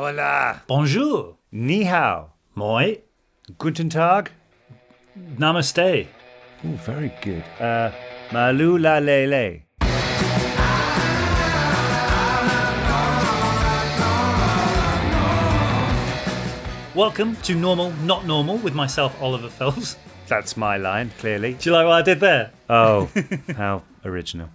Hola. Bonjour. Ni hao. Moi. Guten Tag. Namaste. Oh, very good. Uh, malu la lele. Welcome to Normal Not Normal with myself, Oliver Phelps. That's my line, clearly. Do you like what I did there? Oh, how original.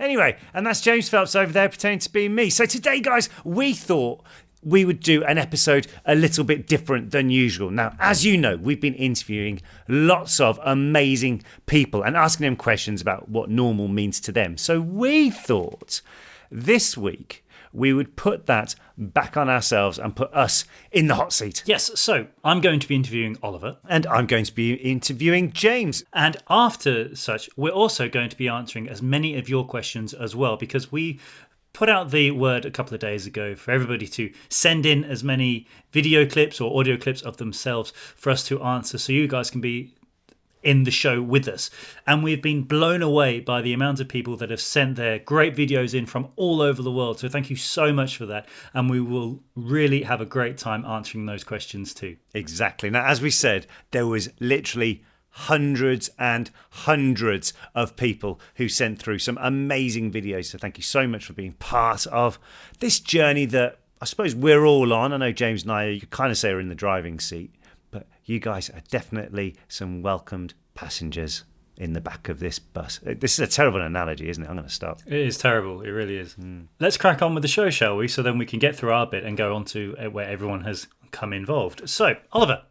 Anyway, and that's James Phelps over there pretending to be me. So today, guys, we thought we would do an episode a little bit different than usual. Now, as you know, we've been interviewing lots of amazing people and asking them questions about what normal means to them. So we thought this week we would put that back on ourselves and put us in the hot seat. Yes, so I'm going to be interviewing Oliver. And I'm going to be interviewing James. And after such, we're also going to be answering as many of your questions as well because we put out the word a couple of days ago for everybody to send in as many video clips or audio clips of themselves for us to answer so you guys can be in the show with us. And we've been blown away by the amount of people that have sent their great videos in from all over the world. So thank you so much for that. And we will really have a great time answering those questions too. Exactly. Now, as we said, there was literally hundreds and hundreds of people who sent through some amazing videos. So thank you so much for being part of this journey that I suppose we're all on. I know James and I, you kind of say, are in the driving seat, but you guys are definitely some welcomed passengers in the back of this bus. Uh, This is a terrible analogy, isn't it? I'm going to stop. It is terrible. It really is. Let's crack on with the show, shall we? So then we can get through our bit and go on to uh, where everyone has come involved. So, Oliver,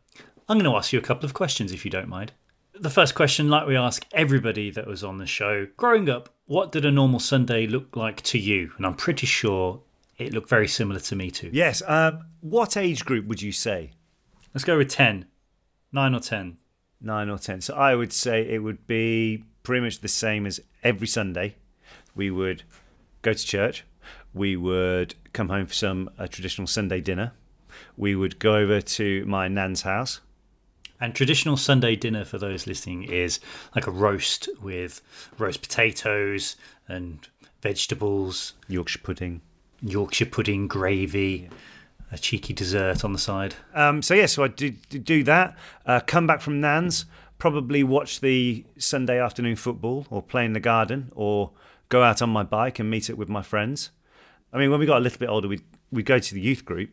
I'm going to ask you a couple of questions if you don't mind. The first question, like we ask everybody that was on the show, growing up, what did a normal Sunday look like to you? And I'm pretty sure it looked very similar to me too. Yes. Um, what age group would you say? Let's go with 10. 9 or 10. nine or ten. So I would say it would be pretty much the same as every Sunday. We would go to church. We would come home for some a traditional Sunday dinner. We would go over to my nan's house. And traditional Sunday dinner for those listening is like a roast with roast potatoes and vegetables, Yorkshire pudding. Yorkshire pudding, gravy, a cheeky dessert on the side. Um, so yeah, so I do, do- do that. Uh, come back from Nan's, probably watch the Sunday afternoon football, or play in the garden, or go out on my bike and meet up with my friends. I mean, when we got a little bit older, we'd we'd go to the youth group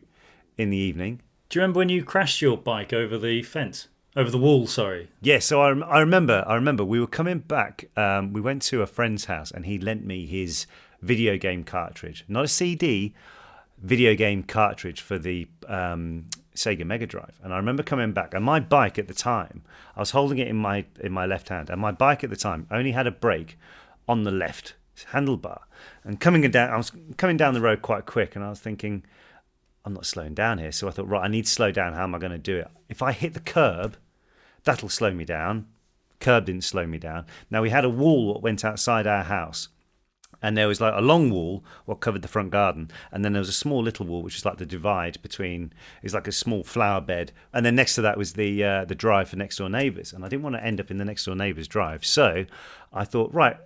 in the evening. Do you remember when you crashed your bike over the fence? Over the wall, sorry. Yeah, so I, I remember. I remember we were coming back. Um, we went to a friend's house, and he lent me his video game cartridge, not a CD, video game cartridge for the um, Sega Mega Drive. And I remember coming back, and my bike at the time, I was holding it in my in my left hand, and my bike at the time only had a brake on the left handlebar. And coming down, I was coming down the road quite quick, and I was thinking. I'm not slowing down here, so I thought, right, I need to slow down. How am I going to do it? If I hit the curb, that'll slow me down. Curb didn't slow me down. Now we had a wall that went outside our house, and there was like a long wall what covered the front garden, and then there was a small little wall which is like the divide between. It's like a small flower bed, and then next to that was the uh, the drive for next door neighbours, and I didn't want to end up in the next door neighbours' drive, so I thought, right,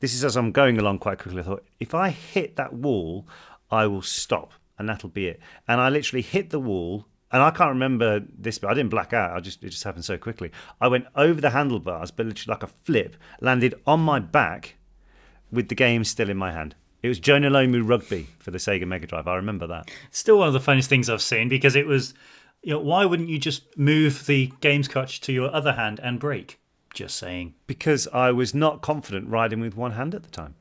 this is as I'm going along quite quickly. I thought, if I hit that wall, I will stop, and that'll be it. And I literally hit the wall, and I can't remember this, but I didn't black out. I just it just happened so quickly. I went over the handlebars, but literally like a flip, landed on my back, with the game still in my hand. It was Jonah Lomu Rugby for the Sega Mega Drive. I remember that. Still one of the funniest things I've seen because it was, you know, why wouldn't you just move the games clutch to your other hand and brake? Just saying. Because I was not confident riding with one hand at the time.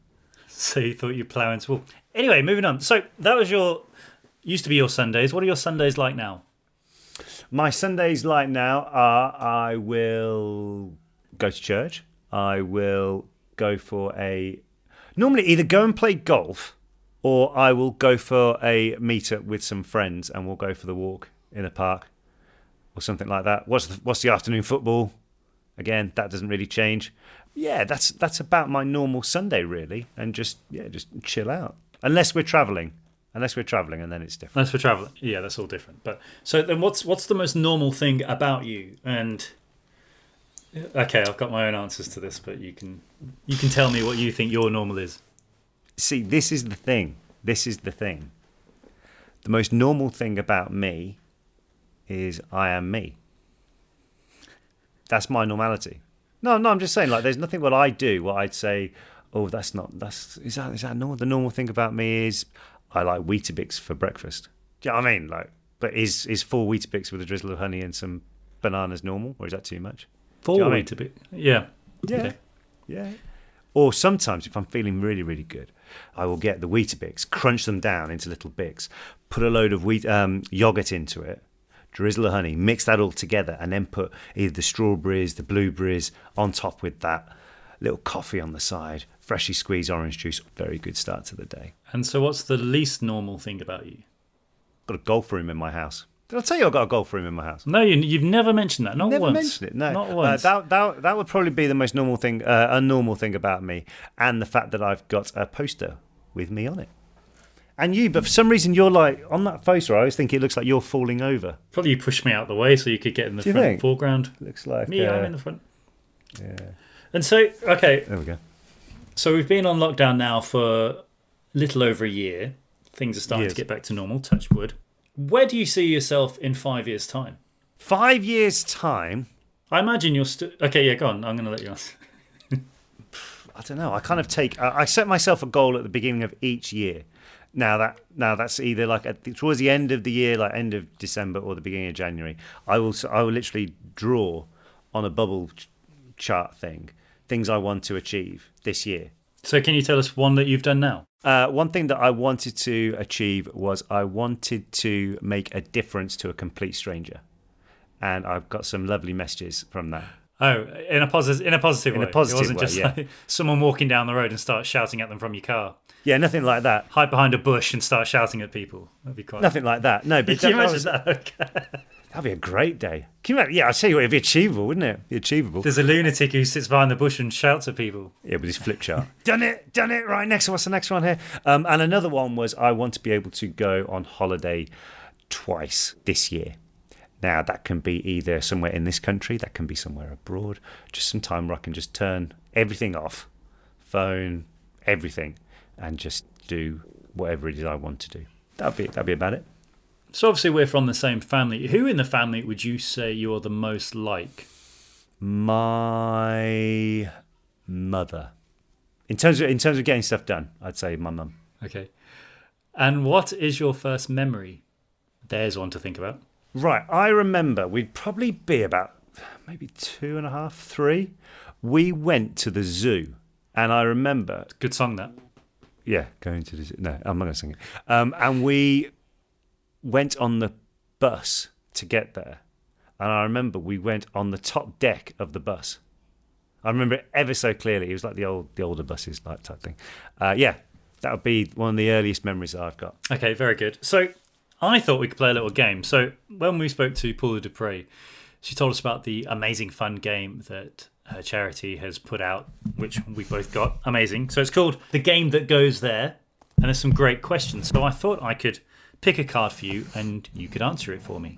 So you thought you'd plough into wall. Anyway, moving on. So that was your used to be your Sundays. What are your Sundays like now? My Sundays like now are I will go to church. I will go for a normally either go and play golf or I will go for a meetup with some friends and we'll go for the walk in the park or something like that. What's the, what's the afternoon football? Again, that doesn't really change. Yeah, that's that's about my normal Sunday really, and just yeah, just chill out. Unless we're traveling, unless we're traveling, and then it's different. Unless we're traveling. Yeah, that's all different. But so then, what's what's the most normal thing about you? And okay, I've got my own answers to this, but you can you can tell me what you think your normal is. see, this is the thing. This is the thing. The most normal thing about me is I am me. That's my normality. No, no, I'm just saying, like, there's nothing what I do, what I'd say, oh, that's not, that's, is that, is that normal? The normal thing about me is I like Weetabix for breakfast. Do you know what I mean? Like, but is, is four Weetabix with a drizzle of honey and some bananas normal, or is that too much? Four you know what I weeks a bit. Yeah. Yeah. Okay. Yeah. Or sometimes, if I'm feeling really, really good, I will get the Weetabix, crunch them down into little bits, put a load of wheat um, yogurt into it, drizzle of honey, mix that all together, and then put either the strawberries, the blueberries on top with that, little coffee on the side, freshly squeezed orange juice. Very good start to the day. And so, what's the least normal thing about you? Got a golf room in my house. Did I tell you I got a golf room in my house? No, you, you've never mentioned that. Not Never once. mentioned it. No, not Uh, once. that, that that would probably be the most normal thing, uh, a normal thing about me, and the fact that I've got a poster with me on it. And you, but for some reason you're like on that photo. I always think it looks like you're falling over. Probably you pushed me out the way so you could get in the front think? foreground. looks like Me, uh, I'm in the front. yeah. And so, okay, There we go. So we've been on lockdown now for a little over a year. Things are starting Years. to get back to normal. Touch wood. Where do you see yourself in five years' time? Five years time. I imagine you're still. Okay, yeah, go on. I'm going to let you ask. I don't know. I kind of take. I I set myself a goal at the beginning of each year. Now that now that's either like at the, towards the end of the year, like end of December or the beginning of January. I will s- I will literally draw on a bubble ch- chart thing things I want to achieve this year. So, can you tell us one that you've done now? Uh, one thing that I wanted to achieve was I wanted to make a difference to a complete stranger, and I've got some lovely messages from that. Oh, in a positive, in a positive In a way. positive it wasn't way, just yeah. like someone walking down the road and start shouting at them from your car. Yeah, nothing like that. Hide behind a bush and start shouting at people. That'd be quite. Nothing like that. No, but Can you imagine was- that? Okay. That'd be a great day. Can you imagine? Yeah, I'll tell you what, it'd be achievable, wouldn't it? Be achievable. There's a lunatic who sits behind the bush and shouts at people. Yeah, with his flip chart. done it, done it. Right, next. What's the next one here? Um, and another one was I want to be able to go on holiday twice this year. Now that can be either somewhere in this country, that can be somewhere abroad. Just some time where I can just turn everything off, phone, everything, and just do whatever it is I want to do. That'd be that'd be about it. So obviously we're from the same family. Who in the family would you say you're the most like? My mother. In terms of in terms of getting stuff done, I'd say my mum. Okay. And what is your first memory? There's one to think about. Right, I remember we'd probably be about maybe two and a half, three. We went to the zoo, and I remember, Good song that. yeah, going to the zoo. No, I'm not going to sing it. Um, and we went on the bus to get there, and I remember we went on the top deck of the bus. I remember it ever so clearly. It was like the old, the older buses, like type thing. Uh, yeah, that would be one of the earliest memories that I've got. Okay, very good. So I thought we could play a little game. So when we spoke to Paula Dupre, she told us about the amazing fun game that her charity has put out, which we both got. Amazing. So it's called The Game That Goes There. And there's some great questions. So I thought I could pick a card for you and you could answer it for me.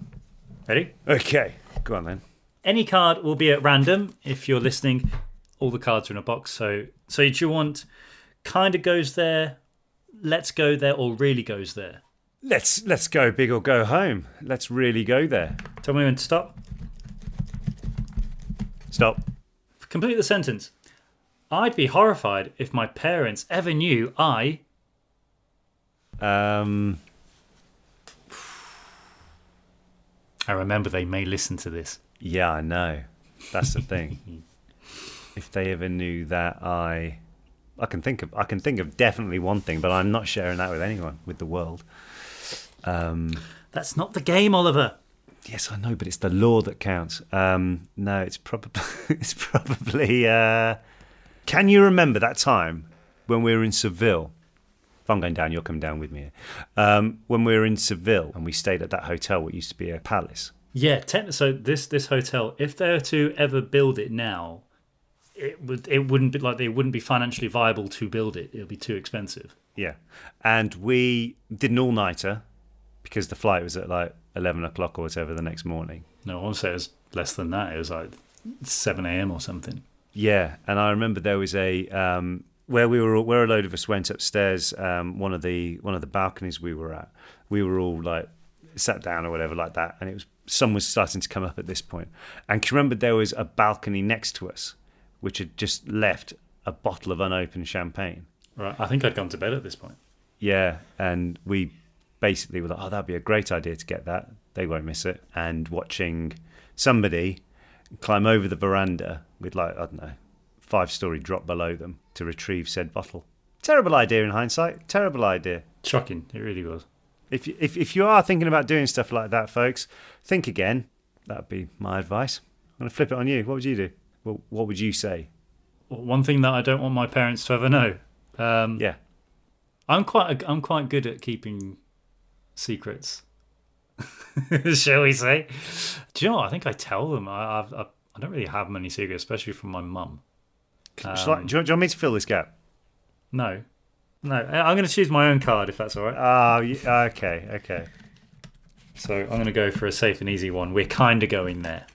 Ready? Okay, go on then. Any card will be at random. If you're listening, all the cards are in a box. So so do you want kind of goes there, let's go there, or really goes there? Let's let's go big or go home. Let's really go there. Tell me when to stop. Stop. Complete the sentence. I'd be horrified if my parents ever knew I. Um, I remember they may listen to this. yeah, I know. That's the thing. if they ever knew that I, I can think of I can think of definitely one thing, but I'm not sharing that with anyone, with the world. Um, That's not the game, Oliver. yes, I know, but it's the law that counts. Um, no, it's probably it's probably. Uh, can you remember that time when we were in Seville? If I'm going down, you're coming down with me. Um, when we were in Seville and we stayed at that hotel, what used to be a palace. Yeah, techn- so this this hotel, if they were to ever build it now, it would it wouldn't be like they wouldn't be financially viable to build it. It would be too expensive. Yeah. And we did an all nighter because the flight was at like 11 o'clock or whatever the next morning. No, I want to say it was less than that. It was like seven a.m. or something. Yeah. And I remember there was a, um, where we were, where a load of us went upstairs, um, one of the one of the balconies we were at, we were all like sat down or whatever like that, and it was sun was starting to come up at this point. And can you remember there was a balcony next to us, which had just left a bottle of unopened champagne. Right. I think I'd gone to bed at this point. Yeah, and we basically were like, "Oh, that'd be a great idea to get that. They won't miss it." And watching somebody climb over the veranda with like I don't know, five story drop below them to retrieve said bottle. Terrible idea in hindsight. Terrible idea. Shocking. It really was. If you, if if you are thinking about doing stuff like that, folks, think again. That'd be my advice. I'm gonna flip it on you. What would you do? Well, what would you say? One thing that I don't want my parents to ever know. Um, Yeah. I'm quite I'm quite good at keeping secrets. Shall we say? Do you know? What? I think I tell them. I I've, I I don't really have many secrets, especially from my mum. Shall I- do, you, want- do you want me to fill this gap? No, no. I- I'm going to choose my own card if that's all right. Ah, y okay, okay. So I'm going to go for a safe and easy one. We're kind of going there.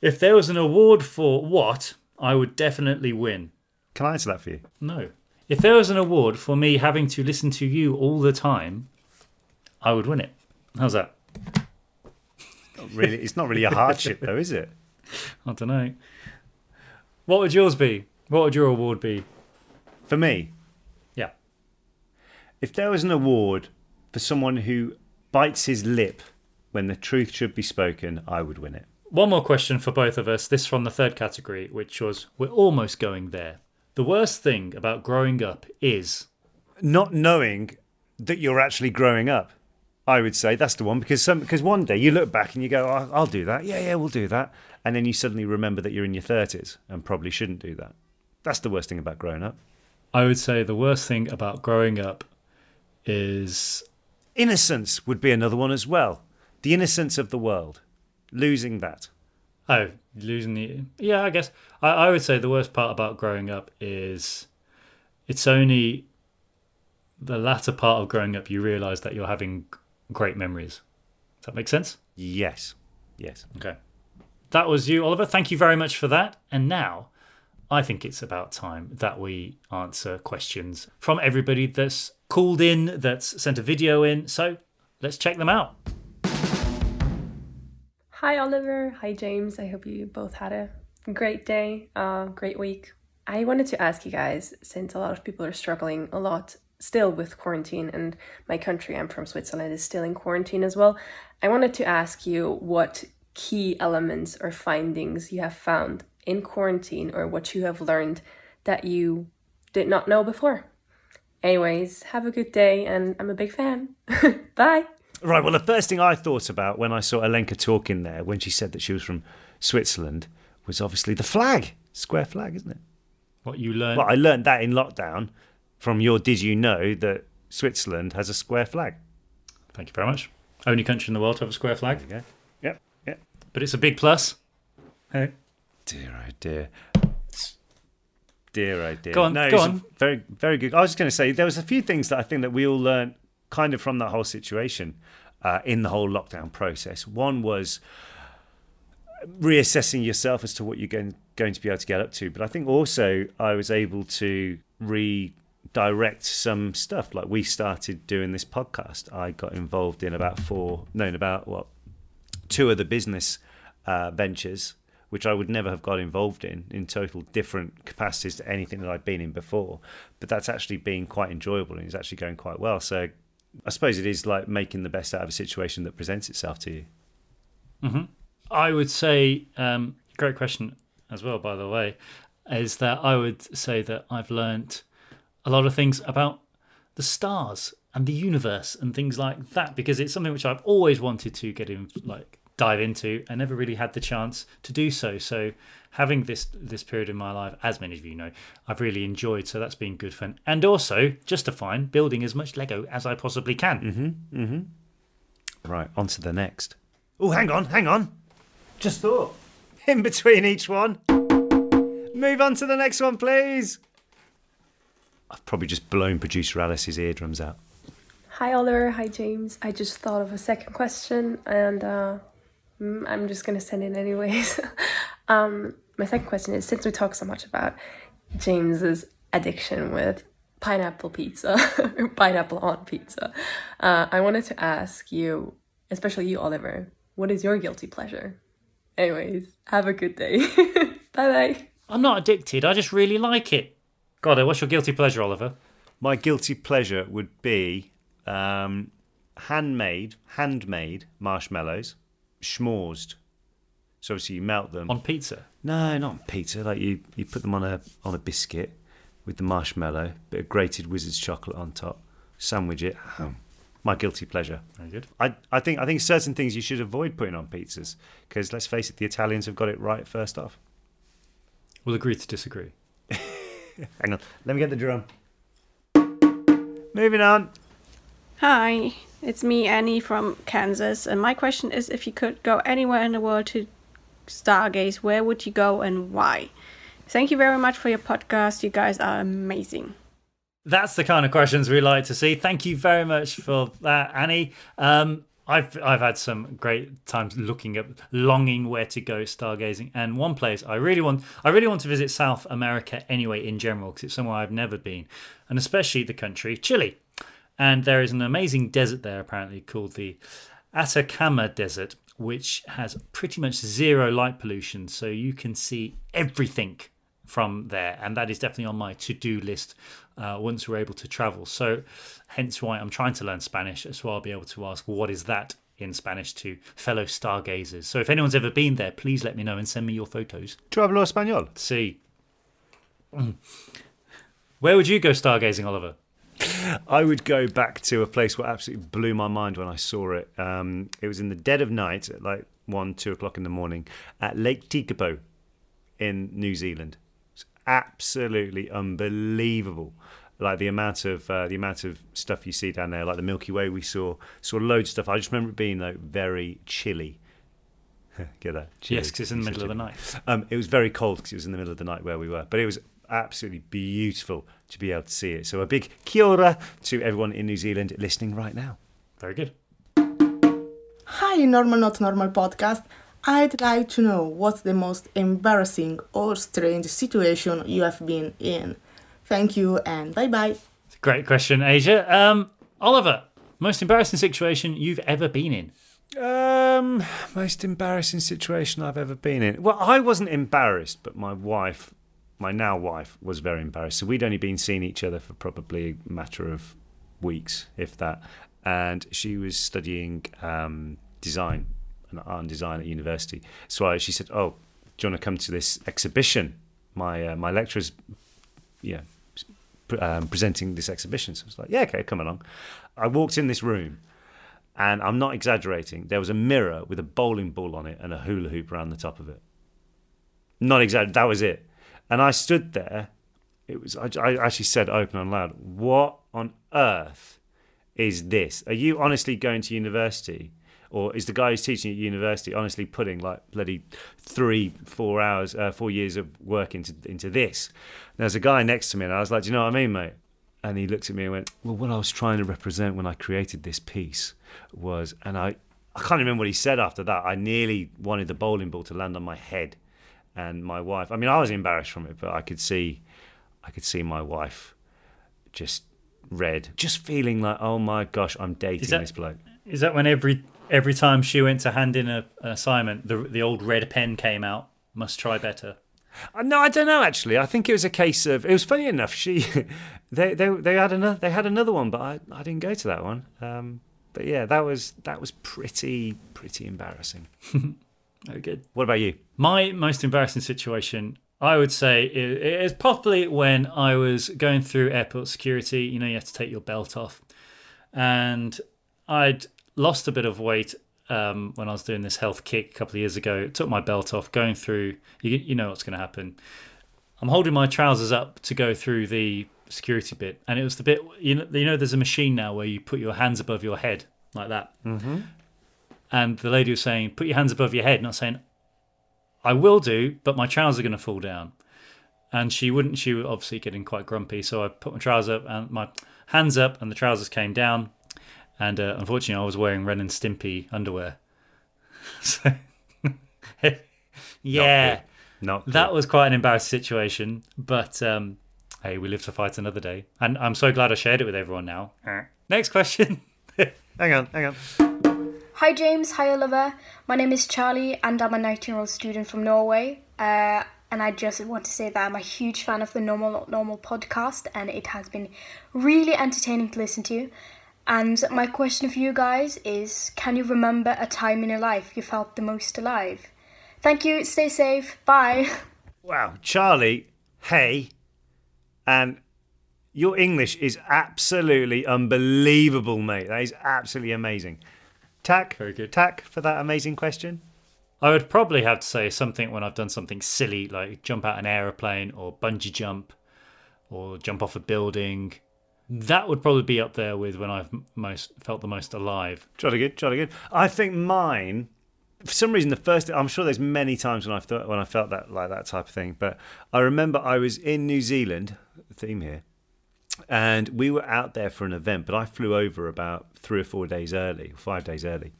If there was an award for what, I would definitely win. Can I answer that for you? No. If there was an award for me having to listen to you all the time, I would win it. How's that? Not really, it's not really a hardship, though, is it? I don't know. What would yours be? What would your award be? For me, Yeah. if there was an award for someone who bites his lip when the truth should be spoken, I would win it. One more question for both of us. This from the third category, which was we're almost going there. The worst thing about growing up is Not knowing that you're actually growing up, I would say that's the one because some because one day you look back and you go, oh, "I'll do that." Yeah, yeah, we'll do that, and then you suddenly remember that you're in your thirties and probably shouldn't do that. That's the worst thing about growing up. I would say the worst thing about growing up is Innocence would be another one as well. The innocence of the world, losing that. oh losing the yeah. I guess I, I would say the worst part about growing up is it's only the latter part of growing up you realise that you're having great memories. Does that make sense? Yes, yes. Okay. That was you, Oliver. Thank you very much for that. And now I think it's about time that we answer questions from everybody that's called in, that's sent a video in. So let's check them out. Hi, Oliver. Hi, James. I hope you both had a great day, uh, great week. I wanted to ask you guys, since a lot of people are struggling a lot still with quarantine, and my country, I'm from Switzerland, is still in quarantine as well. I wanted to ask you what key elements or findings you have found in quarantine or what you have learned that you did not know before. Anyways, have a good day, and I'm a big fan. Bye. Right. Well, the first thing I thought about when I saw Alenka talking there, when she said that she was from Switzerland, was obviously the flag, square flag, isn't it? What you learned. Well, I learned that in lockdown from your Did You Know that Switzerland has a square flag? Thank you very much. Only country in the world to have a square flag, Okay. Yep. Yep. But it's a big plus. Hey. Dear, oh dear. Dear, oh dear. Go on, No, go on. Very, very good. I was just going to say there was a few things that I think that we all learned kind of from that whole situation uh, in the whole lockdown process. One was reassessing yourself as to what you're going, going to be able to get up to. But I think also I was able to redirect some stuff. Like we started doing this podcast. I got involved in about four, no, in about what, two of the business uh, ventures, which I would never have got involved in, in total different capacities to anything that I'd been in before. But that's actually been quite enjoyable and it's actually going quite well. So I suppose it is like making the best out of a situation that presents itself to you. I would say, um, great question as well, by the way, is that I would say that I've learnt a lot of things about the stars and the universe and things like that because it's something which I've always wanted to get in, like dive into. I never really had the chance to do so. So having this this period in my life, as many of you know, I've really enjoyed. So that's been good fun, and also just to find building as much Lego as I possibly can. Mm-hmm. Mm-hmm. Right, on to the next. Oh, hang on, hang on. Just thought. In between each one. Move on to the next one, please. I've probably just blown producer Alice's eardrums out. Hi Oliver, hi James. I just thought of a second question and uh, I'm just gonna send it anyways. um, my second question is since we talk so much about James's addiction with pineapple pizza, pineapple on pizza. Uh, I wanted to ask you, especially you, Oliver, what is your guilty pleasure? Anyways, have a good day. bye bye. I'm not addicted. I just really like it. God, what's your guilty pleasure, Oliver? My guilty pleasure would be um, handmade, handmade marshmallows, schmorzed. So obviously you melt them on pizza. No, not on pizza. Like you, you put them on a on a biscuit with the marshmallow, bit of grated Wizard's chocolate on top, sandwich it. Oh, my guilty pleasure. Very good. I, I think I think certain things you should avoid putting on pizzas because let's face it, the Italians have got it right first off. We'll agree to disagree. Hang on, let me get the drum. Moving on. Hi, it's me, Annie from Kansas, and my question is if you could go anywhere in the world to stargaze, where would you go and why? Thank you very much for your podcast. You guys are amazing. That's the kind of questions we like to see. Thank you very much for that, Annie. Um, I've I've had some great times looking at longing where to go stargazing, and one place I really want I really want to visit South America anyway in general because it's somewhere I've never been, and especially the country Chile. And there is an amazing desert there apparently called the Atacama Desert, which has pretty much zero light pollution, so you can see everything from there, and that is definitely on my to-do list uh, once we're able to travel. So, hence why I'm trying to learn Spanish, so I'll be able to ask what is that in Spanish to fellow stargazers. So, if anyone's ever been there, please let me know and send me your photos. Tu hablo español? See, where would you go stargazing, Oliver? I would go back to a place what absolutely blew my mind when I saw it. Um, it was in the dead of night, at like one, two o'clock in the morning, at Lake Tekapo in New Zealand It's absolutely unbelievable. Like the amount of uh, the amount of stuff you see down there, like the Milky Way, we saw saw loads of stuff. I just remember it being like very chilly. Get that? Chilly. Yes, because it's in the middle of the night. Um, it was very cold because it was in the middle of the night where we were, but it was absolutely beautiful to be able to see it. So a big kia ora to everyone in New Zealand listening right now. Very good. Hi, Normal Not Normal podcast. I'd like to know what's the most embarrassing or strange situation you have been in. Thank you and bye bye. Great question, Asia. Um, Oliver, most embarrassing situation you've ever been in? Um, most embarrassing situation I've ever been in. Well, I wasn't embarrassed, but my wife, my now wife, was very embarrassed. So we'd only been seeing each other for probably a matter of weeks, if that. And she was studying um, design and art and design at university. So I, she said, "Oh, do you want to come to this exhibition? My uh, my lecturer's, yeah, um, presenting this exhibition." So I was like, "Yeah, okay, come along." I walked in this room, and I'm not exaggerating. There was a mirror with a bowling ball on it and a hula hoop around the top of it. Not exactly. That was it. And I stood there. It was. I, I actually said open and loud, "What on earth is this? Are you honestly going to university?" or is the guy who's teaching at university honestly putting like bloody three, four hours, uh, four years of work into into this? And there's a guy next to me, and I was like, "Do you know what I mean, mate?" And he looked at me and went, "Well, what I was trying to represent when I created this piece was," and I I can't remember what he said after that. I nearly wanted the bowling ball to land on my head, and my wife. I mean, I was embarrassed from it, but I could see, I could see my wife just red, just feeling like, oh my gosh, I'm dating that, this bloke. Is that when every every time she went to hand in a, an assignment, the the old red pen came out. Must try better. Uh, no, I don't know. Actually, I think it was a case of. It was funny enough. She, they, they, they had another. They had another one, but I, I didn't go to that one. Um, but yeah, that was that was pretty pretty embarrassing. Very good. What about you? My most embarrassing situation, I would say, is probably when I was going through airport security. You know, you have to take your belt off, and I'd lost a bit of weight um, when I was doing this health kick a couple of years ago. Took my belt off, going through. You, you know what's going to happen. I'm holding my trousers up to go through the security bit, and it was the bit you know. You know, there's a machine now where you put your hands above your head like that. Mm-hmm. And the lady was saying, "Put your hands above your head," And not saying, "I will do," but my trousers are going to fall down. And she wouldn't. She was obviously getting quite grumpy, so I put my trousers up and my hands up, and the trousers came down and uh, unfortunately, I was wearing Ren and Stimpy underwear. so, yeah, Not, Not that was quite an embarrassing situation. But um, Hey, we live to fight another day. And I'm so glad I shared it with everyone now. Next question. hang on, hang on. Hi James, hi Oliver. My name is Charlie and I'm a 19 year old student from Norway. Uh, and I just want to say that I'm a huge fan of the Normal Not Normal podcast and it has been really entertaining to listen to. And my question for you guys is can you remember a time in your life you felt the most alive? Thank you, stay safe, bye. Wow, Charlie, hey, and your English is absolutely unbelievable, mate. That is absolutely amazing. Tack, Very good. Tack for that amazing question. I would probably have to say something when I've done something silly, like jump out an aeroplane or bungee jump or jump off a building. That would probably be up there with when I've most felt the most alive. Jolly good, jolly good. I think mine, for some reason, the first. I'm sure there's many times when I've thought when I felt that like that type of thing. But I remember I was in New Zealand. Theme here, and we were out there for an event. But I flew over about three or four days early, five days early,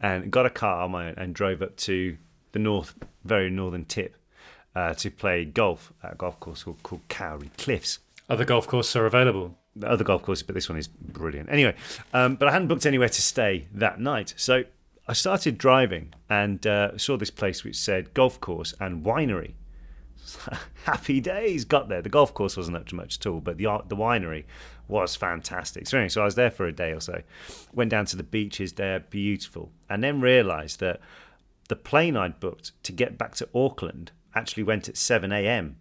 and got a car on my own and drove up to the north, very northern tip, uh, to play golf at a golf course called, called Kauri Cliffs Other golf courses are available. the other golf courses, but this one is brilliant. Anyway, um, but I hadn't booked anywhere to stay that night, so I started driving and uh, saw this place which said golf course and winery. Happy days! Got there. The golf course wasn't up to much at all, but the the winery was fantastic. So anyway, so I was there for a day or so. Went down to the beaches there, beautiful, and then realised that the plane I'd booked to get back to Auckland actually went at seven a.m.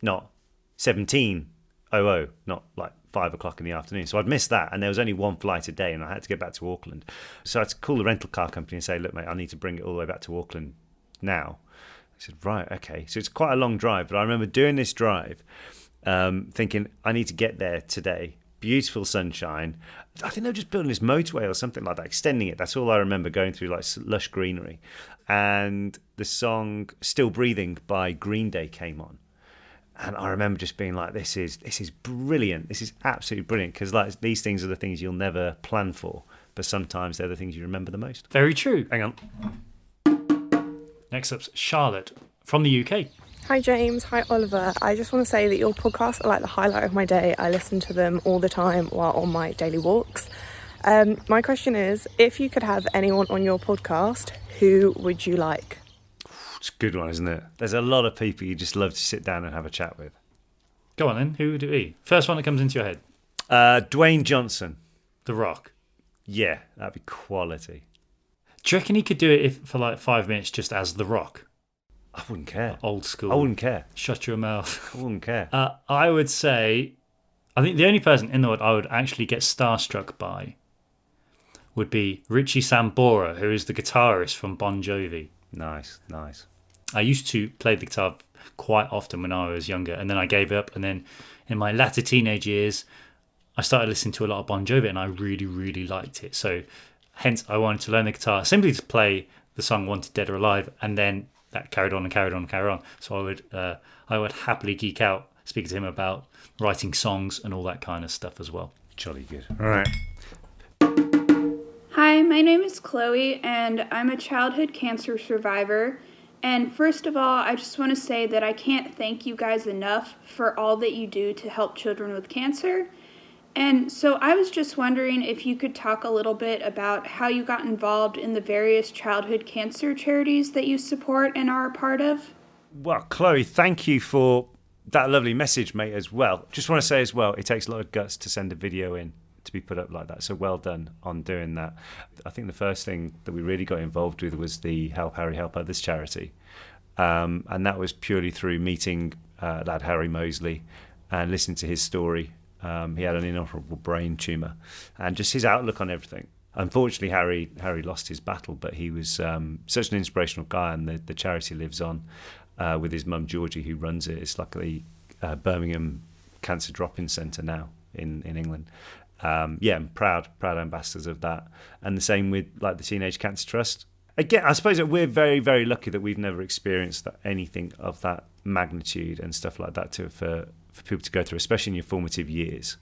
Not seventeen oh oh, not like five o'clock in the afternoon. So I'd missed that, and there was only one flight a day, and I had to get back to Auckland. So I had to call the rental car company and say, "Look, mate, I need to bring it all the way back to Auckland now." I said, "Right, okay." So it's quite a long drive, but I remember doing this drive, um, thinking, "I need to get there today." Beautiful sunshine. I think they were just building this motorway or something like that, extending it. That's all I remember going through, like lush greenery. And the song "Still Breathing" by Green Day came on and I remember just being like, "This is this is brilliant. This is absolutely brilliant." Because like these things are the things you'll never plan for, but sometimes they're the things you remember the most. Very true. Hang on, Next up's Charlotte from the UK. Hi James, hi Oliver. I just want to say that your podcasts are like the highlight of my day. I listen to them all the time while on my daily walks. Um, my question is if you could have anyone on your podcast, who would you like? it's a good one, isn't it? There's a lot of people you just love to sit down and have a chat with. Go on then. Who would it be? First one that comes into your head. Uh, Dwayne Johnson, The Rock. yeah, that'd be quality. Do you reckon he could do it if, for like five minutes just as The Rock? I wouldn't care. Old school. I wouldn't care. Shut your mouth. I wouldn't care. Uh, I would say, I think the only person in the world I would actually get starstruck by would be Richie Sambora, who is the guitarist from Bon Jovi. nice, nice. I used to play the guitar quite often when I was younger, and then I gave up. And then in my latter teenage years, I started listening to a lot of Bon Jovi, and I really, really liked it. So, hence, I wanted to learn the guitar simply to play the song "Wanted Dead or Alive," and then that carried on and carried on and carried on. So I would, uh, I would happily geek out speaking to him about writing songs and all that kind of stuff as well. Jolly good. All right. Hi, my name is Chloe, and I'm a childhood cancer survivor. And first of all, I just want to say that I can't thank you guys enough for all that you do to help children with cancer. And so I was just wondering if you could talk a little bit about how you got involved in the various childhood cancer charities that you support and are a part of. Well, Chloe, thank you for that lovely message, mate, as well. Just want to say as well, it takes a lot of guts to send a video in to be put up like that. So well done on doing that. I think the first thing that we really got involved with was the Help Harry Help Others charity. Um, and that was purely through meeting uh, lad Harry Moseley and listening to his story. Um, he had an inoperable brain tumour and just his outlook on everything. Unfortunately, Harry Harry lost his battle, but he was um, such an inspirational guy, and the, the charity lives on uh, with his mum Georgie, who runs it. It's like the uh, Birmingham Cancer Drop-in Centre now in in England. Um, yeah, I'm proud proud ambassadors of that, and the same with like the Teenage Cancer Trust. Again, I suppose that we're very very lucky that we've never experienced that, anything of that magnitude and stuff like that to for for people to go through, especially in your formative years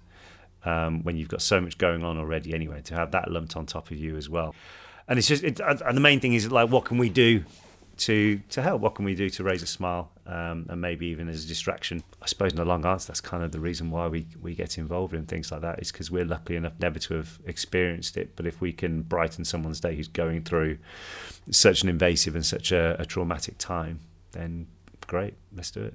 um, when you've got so much going on already anyway, to have that lumped on top of you as well. And it's just, it, and the main thing is like, what can we do to to help. What can we do to raise a smile um, and maybe even as a distraction? I suppose in the long answer, that's kind of the reason why we we get involved in things like that is because we're lucky enough never to have experienced it. But if we can brighten someone's day who's going through such an invasive and such a, a traumatic time, then great, let's do it.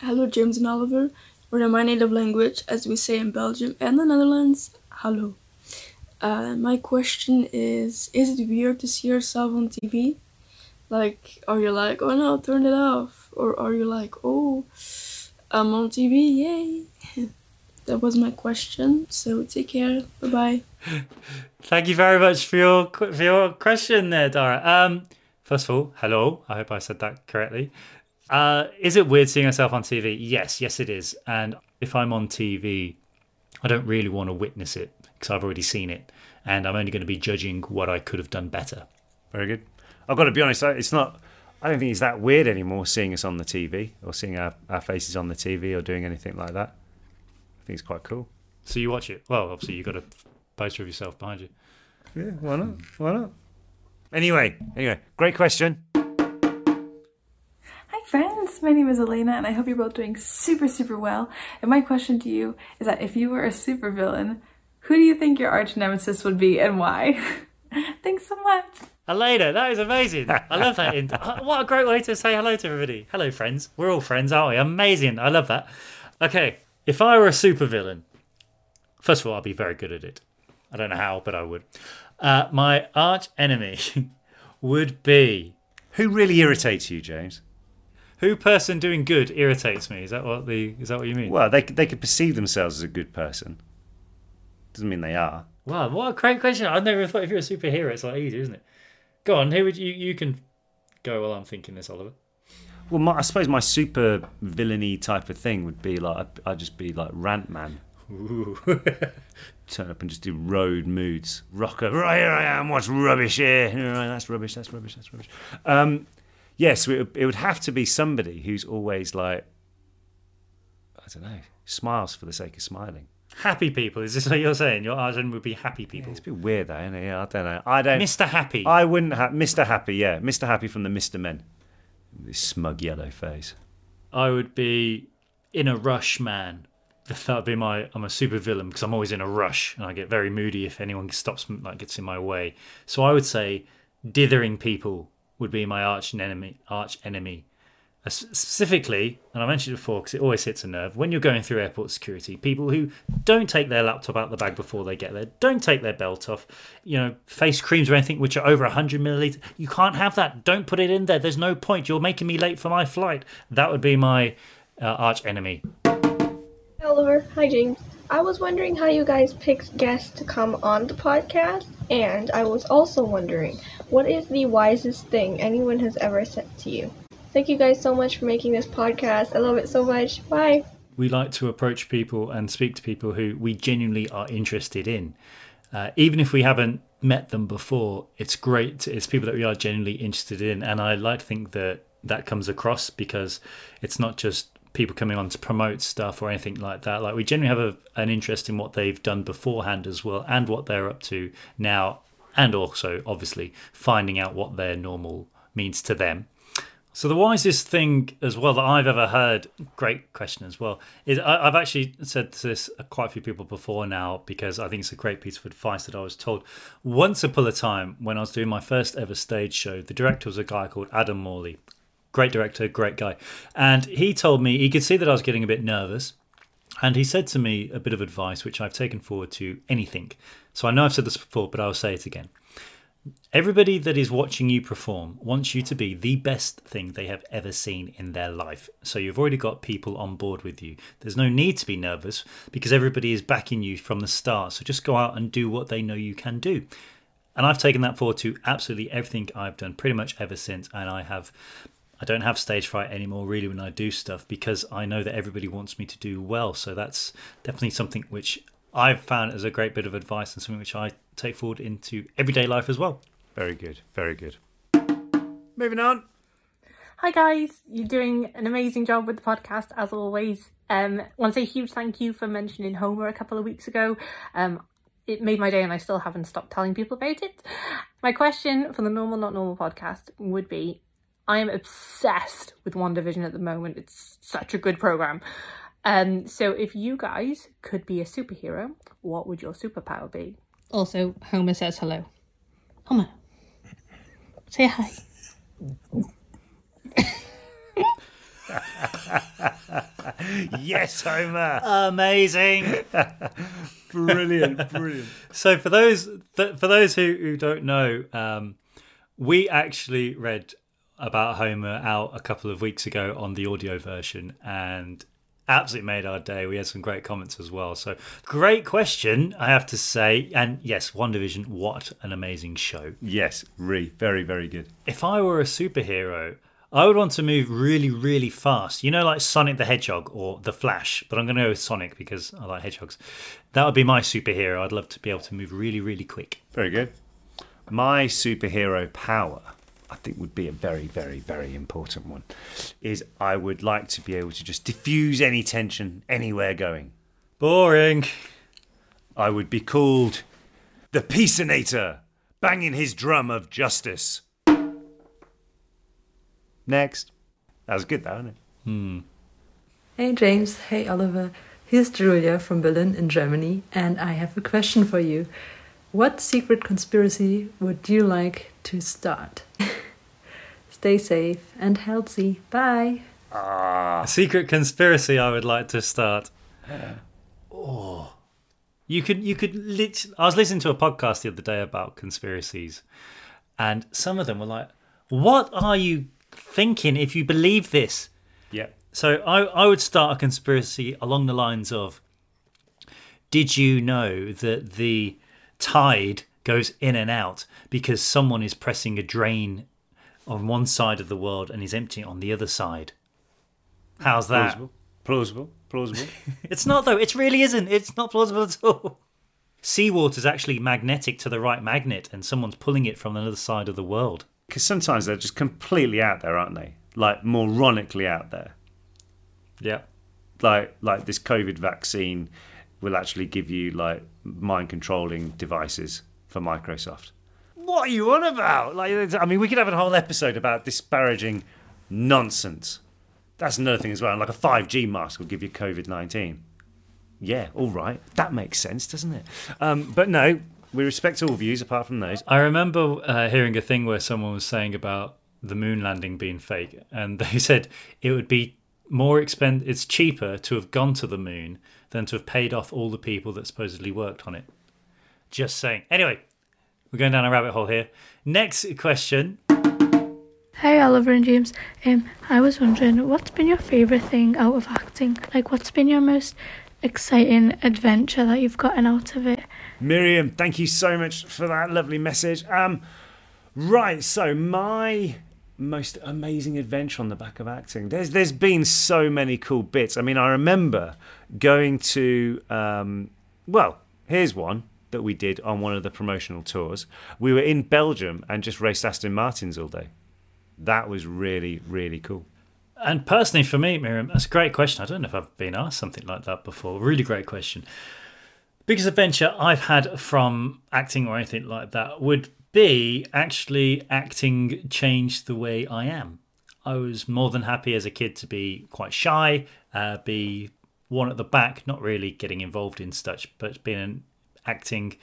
Hello, James and Oliver, or in my native language, as we say in Belgium and the Netherlands, hello. Uh, my question is Is it weird to see yourself on TV? Like, are you like, oh no, turn it off? Or are you like, oh, I'm on TV, yay? that was my question, so take care, bye bye. Thank you very much for your for your question there, Dara. Um, first of all, hello. I hope I said that correctly. Uh, is it weird seeing yourself on TV? Yes, yes, it is. And if I'm on TV, I don't really want to witness it because I've already seen it, and I'm only going to be judging what I could have done better. Very good. I've got to be honest. It's not. I don't think it's that weird anymore seeing us on the TV or seeing our, our faces on the TV or doing anything like that. I think it's quite cool. So you watch it. Well, obviously you've got a poster of yourself behind you. Yeah, why not? Why not? Anyway, anyway, great question. Hi friends, my name is Elena and I hope you're both doing super super well. And my question to you is that if you were a supervillain, who do you think your arch nemesis would be and why? Thanks so much. Elena, that is amazing. I love that. In- what a great way to say hello to everybody. Hello, friends. We're all friends, aren't we? Amazing. I love that. Okay, if I were a supervillain, first of all, I'd be very good at it. I don't know how, but I would. Uh, my arch enemy would be. Who really irritates you, James? Who person doing good irritates me? Is that what the is that what you mean? Well, they they could perceive themselves as a good person. Doesn't mean they are. Wow, what a great question! I never thought if you're a superhero, it's like easy, isn't it? Go on, who would you you can go while I'm thinking this, Oliver. Well, my, I suppose my super villainy type of thing would be like I'd, I'd just be like Rant Man. Turn up and just do road moods. Rocker, right here I am. What's rubbish here? Right, that's rubbish. That's rubbish. That's rubbish. Um, yes, it, it would have to be somebody who's always like, I don't know, smiles for the sake of smiling. Happy people. Is this what you're saying? Your enemy would be happy people. Yeah, it's a bit weird, though. Isn't it? Yeah, I don't know. I don't. Mr. Happy. I wouldn't have Mr. Happy. Yeah, Mr. Happy from the Mr. Men. This smug yellow face. I would be in a rush, man. That would be my. I'm a super villain because I'm always in a rush and I get very moody if anyone stops, like gets in my way. So I would say, dithering people would be my arch enemy. Arch enemy. Uh, Specifically, and I mentioned it before because it always hits a nerve. When you're going through airport security, people who don't take their laptop out the bag before they get there, don't take their belt off, you know, face creams or anything which are over 100 milliliters. You can't have that. Don't put it in there. There's no point. You're making me late for my flight. That would be my uh, arch enemy. Oliver. Hi, James. I was wondering how you guys picked guests to come on the podcast, and I was also wondering what is the wisest thing anyone has ever said to you? Thank you guys so much for making this podcast. I love it so much. Bye. We like to approach people and speak to people who we genuinely are interested in. Uh, even if we haven't met them before, it's great. It's people that we are genuinely interested in. And I like to think that that comes across because it's not just people coming on to promote stuff or anything like that. Like we generally have a, an interest in what they've done beforehand as well and what they're up to now, and also obviously finding out what their normal means to them. So the wisest thing as well that I've ever heard, great question as well, is I, I've actually said this quite a few people before now because I think it's a great piece of advice that I was told. Once upon a time, when I was doing my first ever stage show, the director was a guy called Adam Morley, great director, great guy, and he told me he could see that I was getting a bit nervous, and he said to me a bit of advice which I've taken forward to anything. So I know I've said this before, but I'll say it again. Everybody that is watching you perform wants you to be the best thing they have ever seen in their life. So you've already got people on board with you. There's no need to be nervous because everybody is backing you from the start. So just go out and do what they know you can do. And I've taken that forward to absolutely everything I've done pretty much ever since. And I have, I don't have stage fright anymore really when I do stuff because I know that everybody wants me to do well. So that's definitely something which I've found as a great bit of advice and something which I take forward into everyday life as well. Very good. Very good. Moving on. Hi guys, you're doing an amazing job with the podcast as always. Um, I want to say a huge thank you for mentioning Homer a couple of weeks ago. Um, it made my day and I still haven't stopped telling people about it. My question for the Normal Not Normal podcast would be I am obsessed with WandaVision at the moment. It's such a good program. Um, so if you guys could be a superhero, what would your superpower be? Also, Homer says hello. Homer, say hi. yes, Homer. Amazing. brilliant, brilliant. So for those th- for those who, who don't know, um, we actually read about Homer out a couple of weeks ago on the audio version, and absolutely made our day. We had some great comments as well. So great question, I have to say. And yes, WandaVision, what an amazing show. Yes, really, very, very good. If I were a superhero, I would want to move really, really fast. You know, like Sonic the Hedgehog or The Flash, but I'm going to go with Sonic because I like hedgehogs. That would be my superhero. I'd love to be able to move really, really quick. Very good. My superhero power, I think, would be a very, very, very important one. Is I would like to be able to just diffuse any tension anywhere going. Boring. I would be called the Peaceinator, banging his drum of justice. Next. That was good, though, wasn't it? Hmm. Hey James, hey Oliver. Here's Julia from Berlin in Germany, and I have a question for you. What secret conspiracy would you like to start? Stay safe and healthy. Bye. Ah. A secret conspiracy I would like to start. Oh. You could you could lit- I was listening to a podcast the other day about conspiracies and some of them were like what are you thinking if you believe this? Yeah. So I I would start a conspiracy along the lines of did you know that the tide goes in and out because someone is pressing a drain on one side of the world and is emptying it on the other side? How's that? Plausible. Plausible. Plausible. It's not though. It really isn't. It's not plausible at all. Seawater is actually magnetic to the right magnet, and someone's pulling it from another side of the world. Because sometimes they're just completely out there, aren't they? Like moronically out there. Yeah. Like like this COVID vaccine will actually give you like mind controlling devices for Microsoft. What are you on about? Like, I mean, we could have a whole episode about disparaging nonsense. That's another thing as well. Like a 5G mask will give you COVID 19. Yeah, all right. That makes sense, doesn't it? Um, but no, we respect all views apart from those. I remember uh, hearing a thing where someone was saying about the moon landing being fake, and they said it would be more expend. It's cheaper to have gone to the moon than to have paid off all the people that supposedly worked on it. Just saying. Anyway, we're going down a rabbit hole here. Next question. Hey Oliver and James. Um, I was wondering, what's been your favourite thing out of acting? Like, what's been your most exciting adventure that you've gotten out of it? Miriam, thank you so much for that lovely message. Um, right, so my most amazing adventure on the back of acting. There's there's been so many cool bits. I mean, I remember going to um, well, here's one that we did on one of the promotional tours. We were in Belgium and just raced Aston Martins all day. That was really really cool. And personally, for me, Miriam, that's a great question. I don't know if I've been asked something like that before. Really great question. Biggest adventure I've had from acting or anything like that would be actually acting changed the way I am. I was more than happy as a kid to be quite shy, uh, be one at the back, not really getting involved in such, but being an acting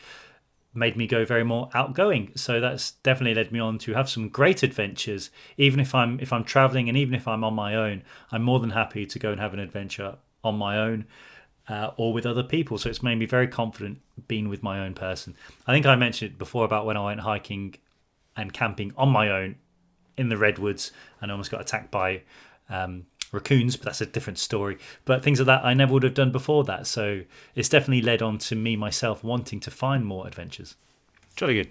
made me go very more outgoing. So that's definitely led me on to have some great adventures. Even if I'm if I'm traveling and even if I'm on my own, I'm more than happy to go and have an adventure on my own uh, or with other people. So it's made me very confident being with my own person. I think I mentioned it before about when I went hiking and camping on my own in the redwoods and almost got attacked by um, raccoons, but that's a different story. But things like that I never would have done before that. So it's definitely led on to me myself wanting to find more adventures. Jolly good.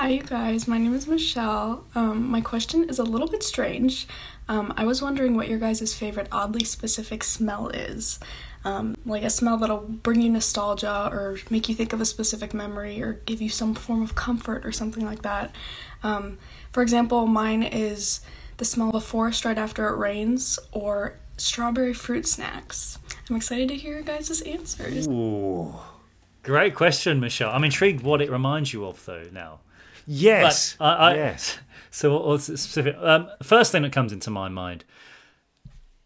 Hi, you guys. My name is Michelle. Um, my question is a little bit strange. Um, I was wondering what your guys' favorite oddly specific smell is. Um, like a smell that'll bring you nostalgia or make you think of a specific memory or give you some form of comfort or something like that. Um, for example, mine is the smell of a forest right after it rains or strawberry fruit snacks. I'm excited to hear your guys' answers. Ooh. Great question, Michelle. I'm intrigued what it reminds you of, though, now. Yes. I, I, yes. So, what's the specific? Um, first thing that comes into my mind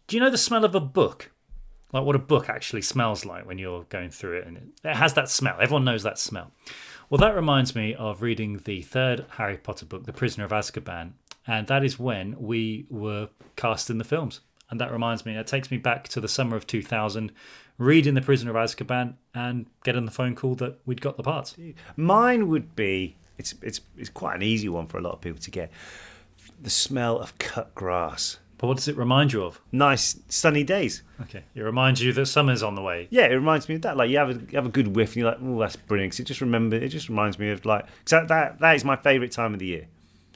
do you know the smell of a book? Like what a book actually smells like when you're going through it, and it, it has that smell. Everyone knows that smell. Well, that reminds me of reading the third Harry Potter book, The Prisoner of Azkaban, and that is when we were cast in the films. And that reminds me, it takes me back to the summer of 2000, reading The Prisoner of Azkaban and getting the phone call that we'd got the parts. Mine would be it's it's it's quite an easy one for a lot of people to get. The smell of cut grass. But what does it remind you of? Nice sunny days. Okay, it reminds you that summer's on the way. Yeah, it reminds me of that. Like you have a you have a good whiff, and you're like, oh, that's brilliant. 'Cause it just remember it just reminds me of like 'cause that, that that is my favourite time of the year.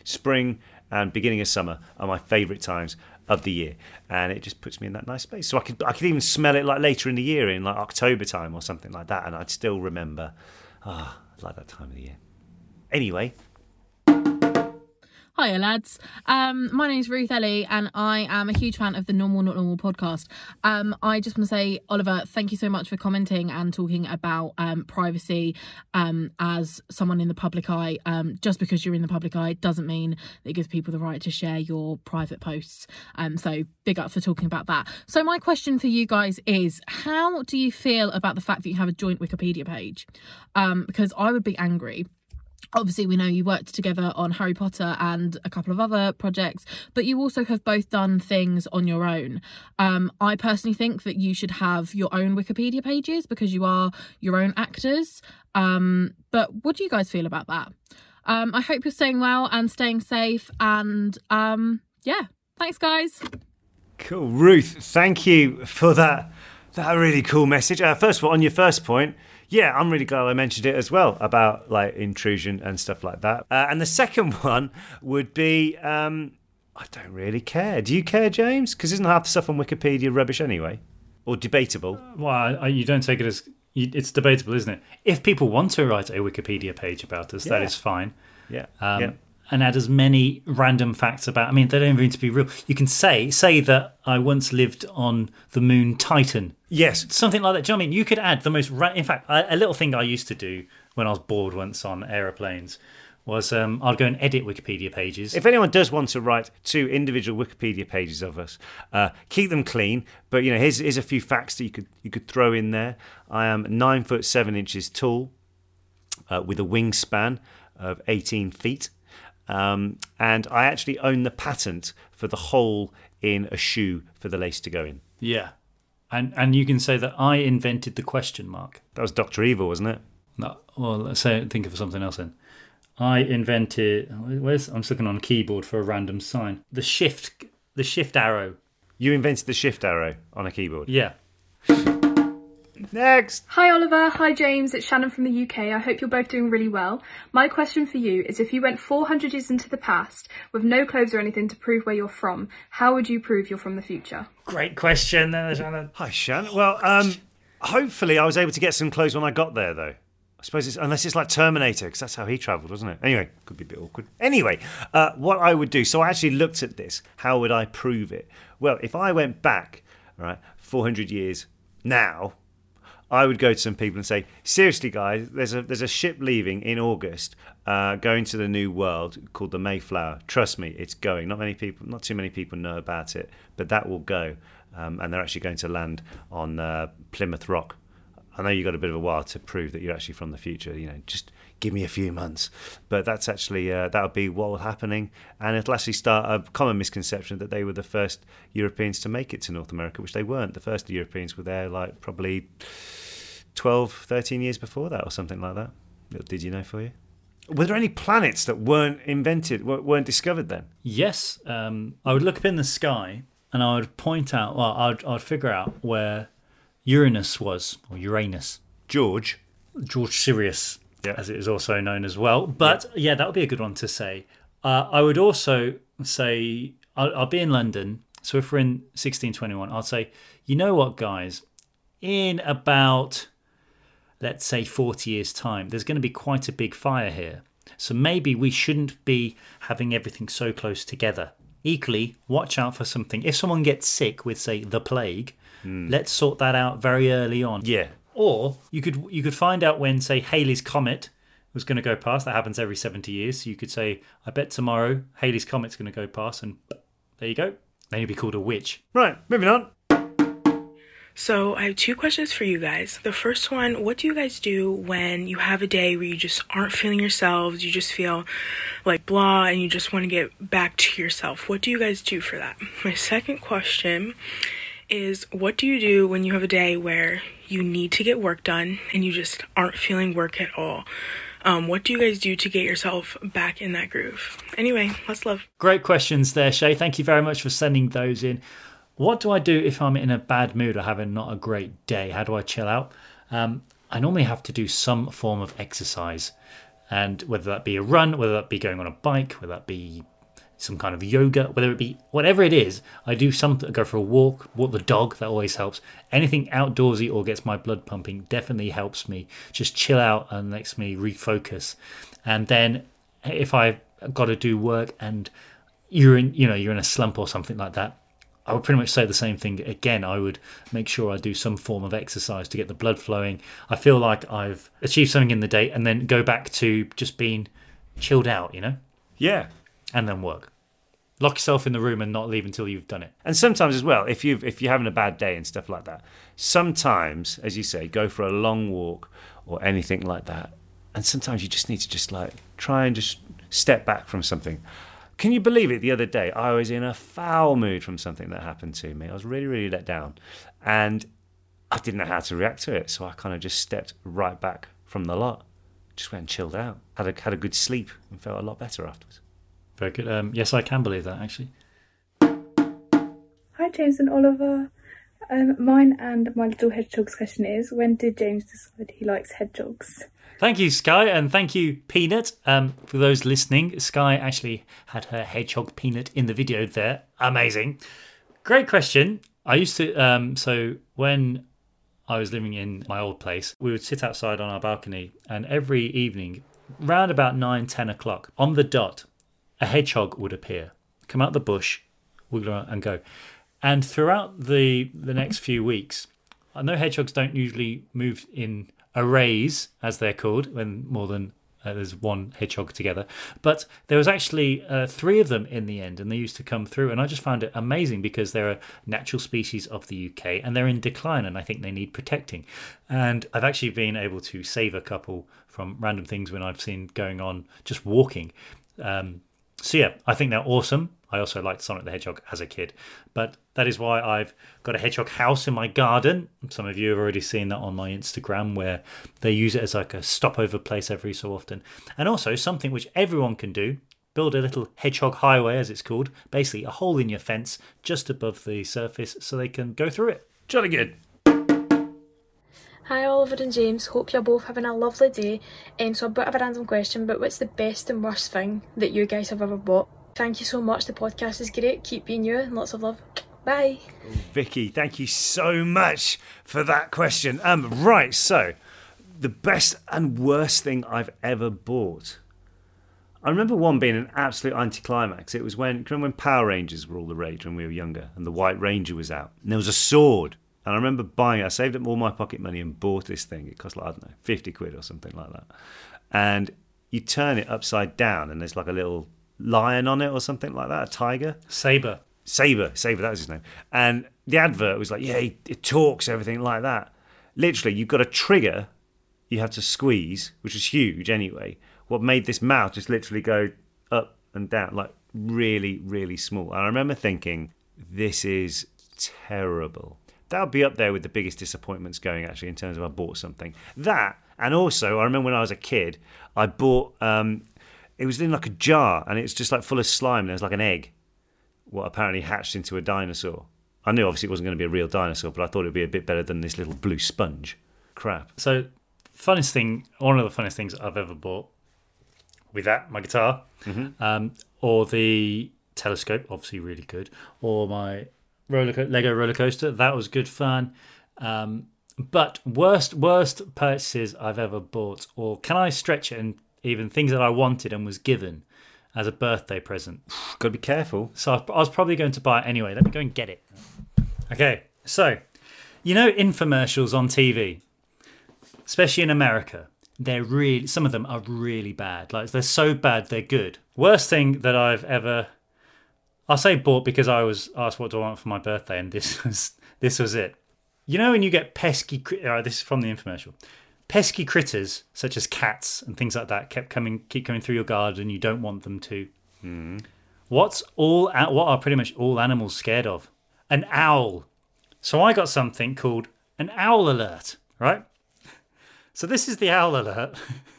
Spring and beginning of summer are my favourite times of the year, and it just puts me in that nice space. So I could I could even smell it like later in the year, in like October time or something like that, and I'd still remember. Ah, I like that time of the year. Anyway, Hiya, lads. Um, my name's Ruth Ellie, and I am a huge fan of the Normal Not Normal podcast. Um, I just want to say, Oliver, thank you so much for commenting and talking about um, privacy um, as someone in the public eye. Um, just because you're in the public eye doesn't mean that it gives people the right to share your private posts. Um, so big up for talking about that. So my question for you guys is, how do you feel about the fact that you have a joint Wikipedia page? Because I would be angry obviously we know you worked together on harry potter and a couple of other projects but you also have both done things on your own um, i personally think that you should have your own wikipedia pages because you are your own actors um, but what do you guys feel about that um, i hope you're staying well and staying safe and um, yeah thanks guys Cool, Ruth. Thank you for that. That really cool message. Uh, first of all, on your first point, yeah, I'm really glad I mentioned it as well about like intrusion and stuff like that. Uh, and the second one would be, um, I don't really care. Do you care, James? Because isn't half the stuff on Wikipedia rubbish anyway, or debatable? Well, I, you don't take it as it's debatable, isn't it? If people want to write a Wikipedia page about us, that Yeah. is fine. Yeah, Um, yeah. And add as many random facts about. I mean, they don't even need to be real. You can say say that I once lived on the moon Titan. Yes, something like that. Do you know what I mean? You could add the most. Ra- in fact, a, a little thing I used to do when I was bored once on aeroplanes was um, I'd go and edit Wikipedia pages. If anyone does want to write two individual Wikipedia pages of us, uh, keep them clean. But you know, here's here's a few facts that you could you could throw in there. I am nine foot seven inches tall, uh, with a wingspan of eighteen feet, um, and I actually own the patent for the hole in a shoe for the lace to go in. Yeah, and and you can say that I invented the question mark. That was Doctor Evil, wasn't it? No, well, let's say think of something else then. I invented. Where's I'm just looking on a keyboard for a random sign. The shift, the shift arrow. You invented the shift arrow on a keyboard. Yeah. Next. Hi Oliver, hi James, it's Shannon from the UK. I hope you're both doing really well. My question for you is if you went 400 years into the past with no clothes or anything to prove where you're from, how would you prove you're from the future? Great question, there, Shannon. Hi, Shannon. Well, um, hopefully I was able to get some clothes when I got there, though. I suppose it's unless it's like Terminator, because that's how he travelled, wasn't it? Anyway, could be a bit awkward. Anyway, uh, what I would do. So I actually looked at this. How would I prove it? Well, if I went back, right, 400 years now, I would go to some people and say, seriously, guys, there's a there's a ship leaving in August, uh, going to the New World called the Mayflower. Trust me, it's going. Not many people, not too many people know about it, but that will go, um, and they're actually going to land on uh, Plymouth Rock. I know you got a bit of a while to prove that you're actually from the future. You know, just give me a few months. But that's actually uh, that would be what will happening, and it'll actually start a common misconception that they were the first Europeans to make it to North America, which they weren't. The first Europeans were there like probably 12, 13 years before that, or something like that. Did you know for you? Were there any planets that weren't invented, weren't discovered then? Yes, um, I would look up in the sky and I would point out. Well, I'd I'd figure out where Uranus was or Uranus. George. Georgium Sidus. As it is also known as well. But yeah, that would be a good one to say. Uh, I would also say I'll, I'll be in London. So if we're in 1621, I'll say, you know what, guys, in about let's say 40 years' time, there's going to be quite a big fire here. So maybe we shouldn't be having everything so close together. Equally, watch out for something. If someone gets sick with, say, the plague, let's sort that out very early on. Yeah. Or you could you could find out when, say, Halley's comet was going to go past. That happens every 70 years. So you could say, I bet tomorrow Halley's comet's going to go past, and there you go. Then you'd be called a witch. Right, moving on. So, I have two questions for you guys. The first one, what do you guys do when you have a day where you just aren't feeling yourselves? You just feel like blah and you just want to get back to yourself. What do you guys do for that? My second question is what do you do when you have a day where you need to get work done and you just aren't feeling work at all? Um, what do you guys do to get yourself back in that groove? Anyway, let's love. Great questions there, Shay. Thank you very much for sending those in. What do I do if I'm in a bad mood or having not a great day? How do I chill out? Um, I normally have to do some form of exercise, and whether that be a run, whether that be going on a bike, whether that be some kind of yoga, whether it be whatever it is, I do something. Go for a walk, walk the dog. That always helps. Anything outdoorsy or gets my blood pumping definitely helps me just chill out and makes me refocus. And then if I've got to do work and you're in, you know, you're in a slump or something like that, I would pretty much say the same thing again. I would make sure I do some form of exercise to get the blood flowing. I feel like I've achieved something in the day and then go back to just being chilled out, you know? Yeah. And then work. Lock yourself in the room and not leave until you've done it. And sometimes as well, if you if you're having a bad day and stuff like that, sometimes, as you say, go for a long walk or anything like that. And sometimes you just need to just like try and just step back from something. Can you believe it? The other day, I was in a foul mood from something that happened to me. I was really, really let down, and I didn't know how to react to it. So I kind of just stepped right back from the lot, just went and chilled out, had a had a good sleep, and felt a lot better afterwards. Very good. Um, yes, I can believe that actually. Hi, James and Oliver. Um, mine and my little hedgehog's question is when did James decide he likes hedgehogs? Thank you, Sky, and thank you, Peanut. Um, for those listening, Sky actually had her hedgehog Peanut in the video there. Amazing. Great question. I used to, um, so when I was living in my old place, we would sit outside on our balcony, and every evening, round about nine, ten o'clock, on the dot, a hedgehog would appear, come out the bush, wiggle around, and go. And throughout the, the next few weeks, I know hedgehogs don't usually move in arrays, as they're called, when more than uh, there's one hedgehog together. But there was actually uh, three of them in the end, and they used to come through. And I just found it amazing because they're a natural species of the UK and they're in decline, and I think they need protecting. And I've actually been able to save a couple from random things when I've seen going on just walking. Um, so yeah, I think they're awesome. I also liked Sonic the Hedgehog as a kid, but that is why I've got a hedgehog house in my garden. Some of you have already seen that on my Instagram, where they use it as like a stopover place every so often, and also something which everyone can do. Build a little hedgehog highway, as it's called, basically a hole in your fence just above the surface so they can go through it. Jolly good. Hi Oliver and James, hope you're both having a lovely day. Um, so a bit of a random question, but what's the best and worst thing that you guys have ever bought? Thank you so much, the podcast is great, keep being you and lots of love. Bye. Vicky, thank you so much for that question. Um, right, so the best and worst thing I've ever bought. I remember one being an absolute anticlimax. It was when, remember when Power Rangers were all the rage when we were younger, and the White Ranger was out, and there was a sword. And I remember buying it. I saved up all my pocket money and bought this thing. It cost like I don't know, fifty quid or something like that. And you turn it upside down, and there's like a little lion on it or something like that, a tiger, Saba, Saba, Saba. That was his name. And the advert was like, yeah, it talks, everything like that. Literally, you've got a trigger. You have to squeeze, which was huge anyway. What made this mouth just literally go up and down, like really, really small. And I remember thinking, this is terrible. That would be up there with the biggest disappointments going actually in terms of I bought something. That and also I remember when I was a kid, I bought um, it was in like a jar and it's just like full of slime. There was like an egg, what apparently hatched into a dinosaur. I knew obviously it wasn't going to be a real dinosaur, but I thought it would be a bit better than this little blue sponge. Crap. So funnest thing, one of the funniest things I've ever bought with that, my guitar, Mhm. um, or the telescope, obviously really good, or my roller co- Lego roller coaster, that was good fun. Um, but worst worst purchases I've ever bought, or can I stretch it and even things that I wanted and was given as a birthday present? Got to be careful. So I I was probably going to buy it anyway. Let me go and get it. Okay, so you know infomercials on TV, especially in America, they're really some of them are really bad. Like they're so bad they're good. Worst thing that I've ever I'll say bought because I was asked what do I want for my birthday and this was this was it. You know when you get pesky uh, this is from the infomercial. Pesky critters such as cats and things like that kept coming keep coming through your garden you don't want them to. What's all what are pretty much all animals scared of? An owl. So I got something called an owl alert, right? So this is the owl alert.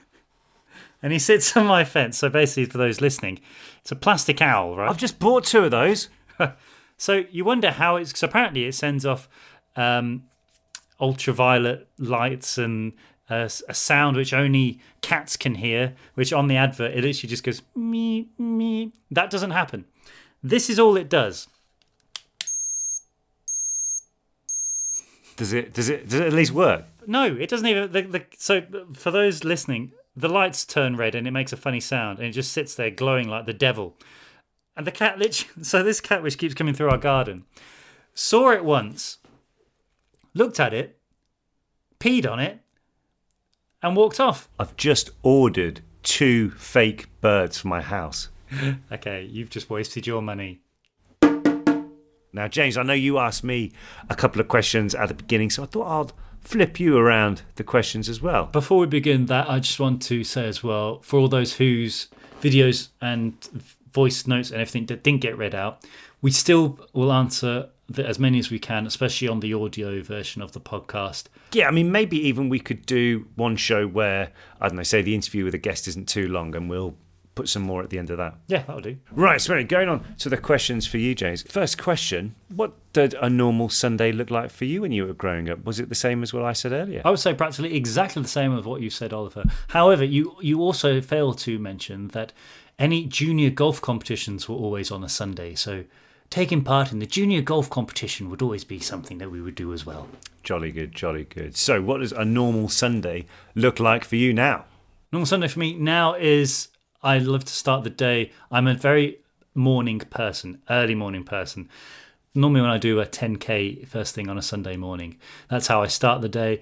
and he sits on my fence. So basically, for those listening, it's a plastic owl, right? I've just bought two of those. so you wonder how it's. Because apparently, it sends off um, ultraviolet lights and a sound which only cats can hear. Which on the advert, it literally just goes me me. That doesn't happen. This is all it does. Does it? Does it? Does it at least work? No, it doesn't even. The, the, so for those listening, the lights turn red and it makes a funny sound, and it just sits there glowing like the devil. And the cat, literally, so this cat which keeps coming through our garden, saw it once, looked at it, peed on it, and walked off. I've just ordered two fake birds for my house. okay, you've just wasted your money. Now, James, I know you asked me a couple of questions at the beginning, so I thought I'll flip you around the questions as well. Before we begin that, I just want to say as well, for all those whose videos and voice notes and everything that didn't get read out, we still will answer the, as many as we can, especially on the audio version of the podcast. Yeah, I mean, maybe even we could do one show where, I don't know, say the interview with a guest isn't too long and we'll put some more at the end of that. Yeah, that'll do. Right, so anyway, going on to the questions for you, James. First question What did a normal Sunday look like for you when you were growing up? Was it the same as what I said earlier? I would say practically exactly the same as what you said, Oliver. However, you you also failed to mention that any junior golf competitions were always on a Sunday. So taking part in the junior golf competition would always be something that we would do as well. Jolly good, jolly good. So, what does a normal Sunday look like for you now? Normal Sunday for me now is I love to start the day. I'm a very morning person, early morning person. Normally, when I do a 10k first thing on a Sunday morning, that's how I start the day,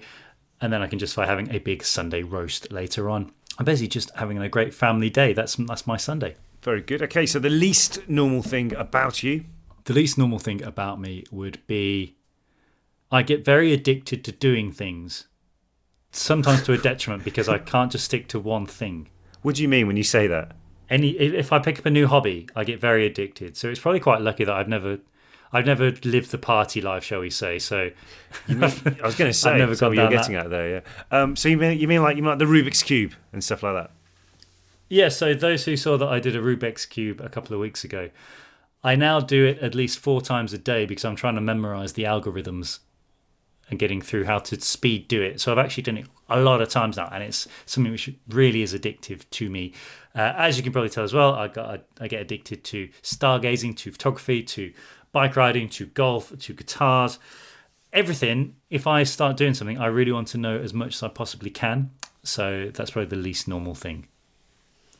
and then I can justify having a big Sunday roast later on. I'm basically just having a great family day. That's that's my Sunday. Very good. Okay, so the least normal thing about you? The least normal thing about me would be I get very addicted to doing things, sometimes to a detriment because I can't just stick to one thing. What do you mean when you say that? Any if I pick up a new hobby, I get very addicted. So it's probably quite lucky that I've never I've never lived the party life, shall we say? So You mean, I was going to say, I've never gone you're getting that. at there, yeah. Um, so you mean you mean like you mean like the Rubik's cube and stuff like that? Yeah, so those who saw that I did a Rubik's Cube a couple of weeks ago, I now do it at least four times a day because I'm trying to memorize the algorithms and getting through how to speed do it. So I've actually done it a lot of times now, and it's something which really is addictive to me. Uh, as you can probably tell as well, I got I get addicted to stargazing, to photography, to bike riding, to golf, to guitars, everything. If I start doing something, I really want to know as much as I possibly can. So that's probably the least normal thing.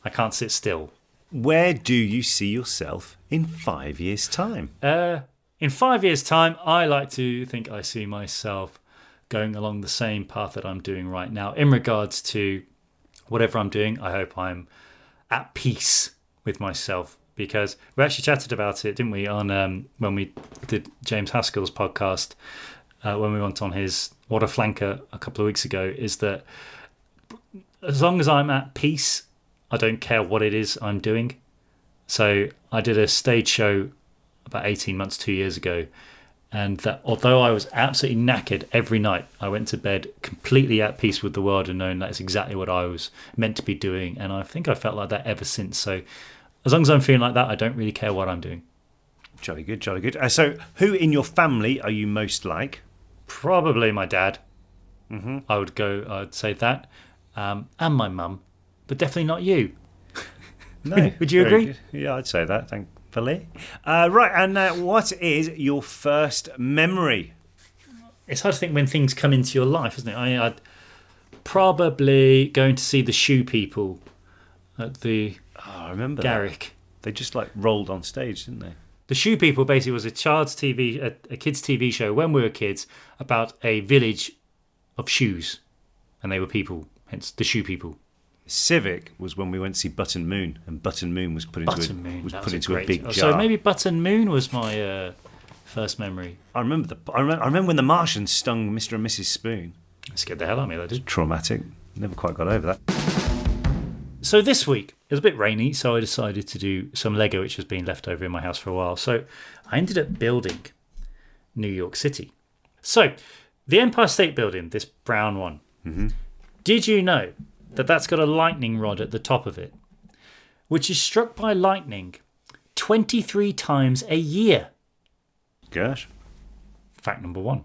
I can't sit still. Where do you see yourself in five years' time? Uh, in five years' time, I like to think I see myself going along the same path that I'm doing right now. In regards to whatever I'm doing, I hope I'm at peace with myself because we actually chatted about it, didn't we, on um, when we did James Haskell's podcast uh, when we went on his What a Flanker a couple of weeks ago. Is that as long as I'm at peace, I don't care what it is I'm doing. So I did a stage show about 18 months, two years ago. And that although I was absolutely knackered every night, I went to bed completely at peace with the world and knowing that's exactly what I was meant to be doing. And I think I felt like that ever since. So as long as I'm feeling like that, I don't really care what I'm doing. Jolly good, jolly good. Uh, so, who in your family are you most like? Probably my dad. Mhm. I would go. I'd say that, um, and my mum, but definitely not you. No, would you agree? good. Yeah, I'd say that. Uh, right, and uh, what is your first memory? It's hard to think when things come into your life, isn't it? I, I'd probably going to see the shoe people at the Oh, I remember that. Garrick. They just like rolled on stage, didn't they? The Shoe People basically was a child's TV, a, a kids' TV show when we were kids about a village of shoes, and they were people, hence the Shoe People. Civic was when we went to see Button Moon, and Button Moon was put into Button a, Moon was put was into a, great- big oh, jar. So maybe Button Moon was my uh, first memory. I remember the. I remember, I remember when the Martians stung Mr. and Mrs. Spoon. Scared the hell out of me. That did. Traumatic. Never quite got over that. So this week it was a bit rainy, so I decided to do some Lego, which has been left over in my house for a while. So I ended up building New York City. So the Empire State Building, this brown one. Mhm. Did you know that that's got a lightning rod at the top of it, which is struck by lightning 23 times a year? Gosh. Fact number one.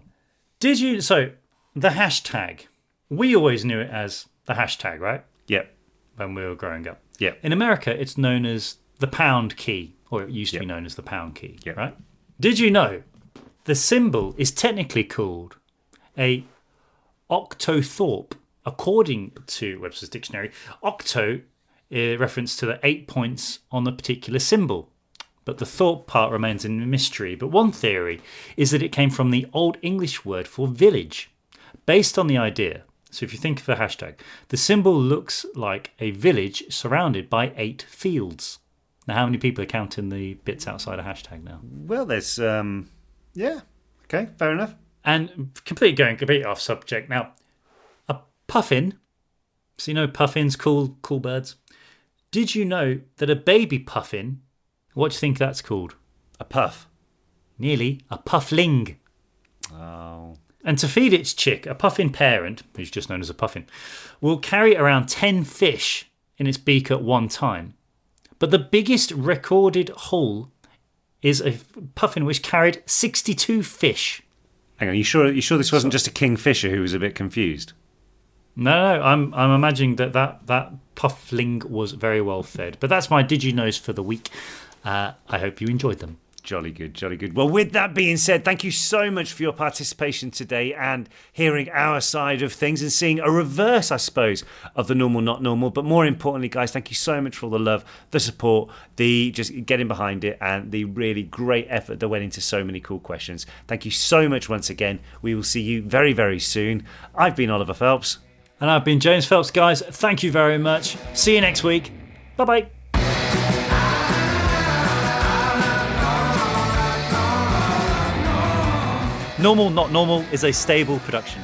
Did you? So the hashtag. We always knew it as the hashtag, right? Yep. When we were growing up. Yep. In America, it's known as the pound key, or it used to be known as the pound key, Yeah, right? Did you know the symbol is technically called a octothorpe, according to Webster's dictionary? Octo, uh, reference to the eight points on the particular symbol. But the thorpe part remains a mystery. But one theory is that it came from the Old English word for village, based on the idea. So if you think of a hashtag, the symbol looks like a village surrounded by eight fields. Now, how many people are counting the bits outside a hashtag now? Well, there's. um Yeah. Okay, fair enough. And completely going completely off subject now. Puffin. So you know puffins, cool, cool birds. Did you know that a baby puffin? What do you think that's called? A puff. Nearly a puffling. Oh. And to feed its chick, a puffin parent, who's just known as a puffin, will carry around 10 fish in its beak at one time. But the biggest recorded haul is a puffin which carried 62 fish. Hang on, you sure? You sure this wasn't just a kingfisher who was a bit confused? No, no, I'm I'm imagining that that, that puffling was very well fed. But that's my you knows for the week. Uh, I hope you enjoyed them. Jolly good, jolly good. Well, with that being said, thank you so much for your participation today and hearing our side of things and seeing a reverse, I suppose, of the normal, not normal. But more importantly, guys, thank you so much for all the love, the support, the just getting behind it, and the really great effort that went into so many cool questions. Thank you so much once again. We will see you very, very soon. I've been Oliver Phelps. And I've been James Phelps, guys. Thank you very much. See you next week. Bye bye. Normal Not Normal is a stable production.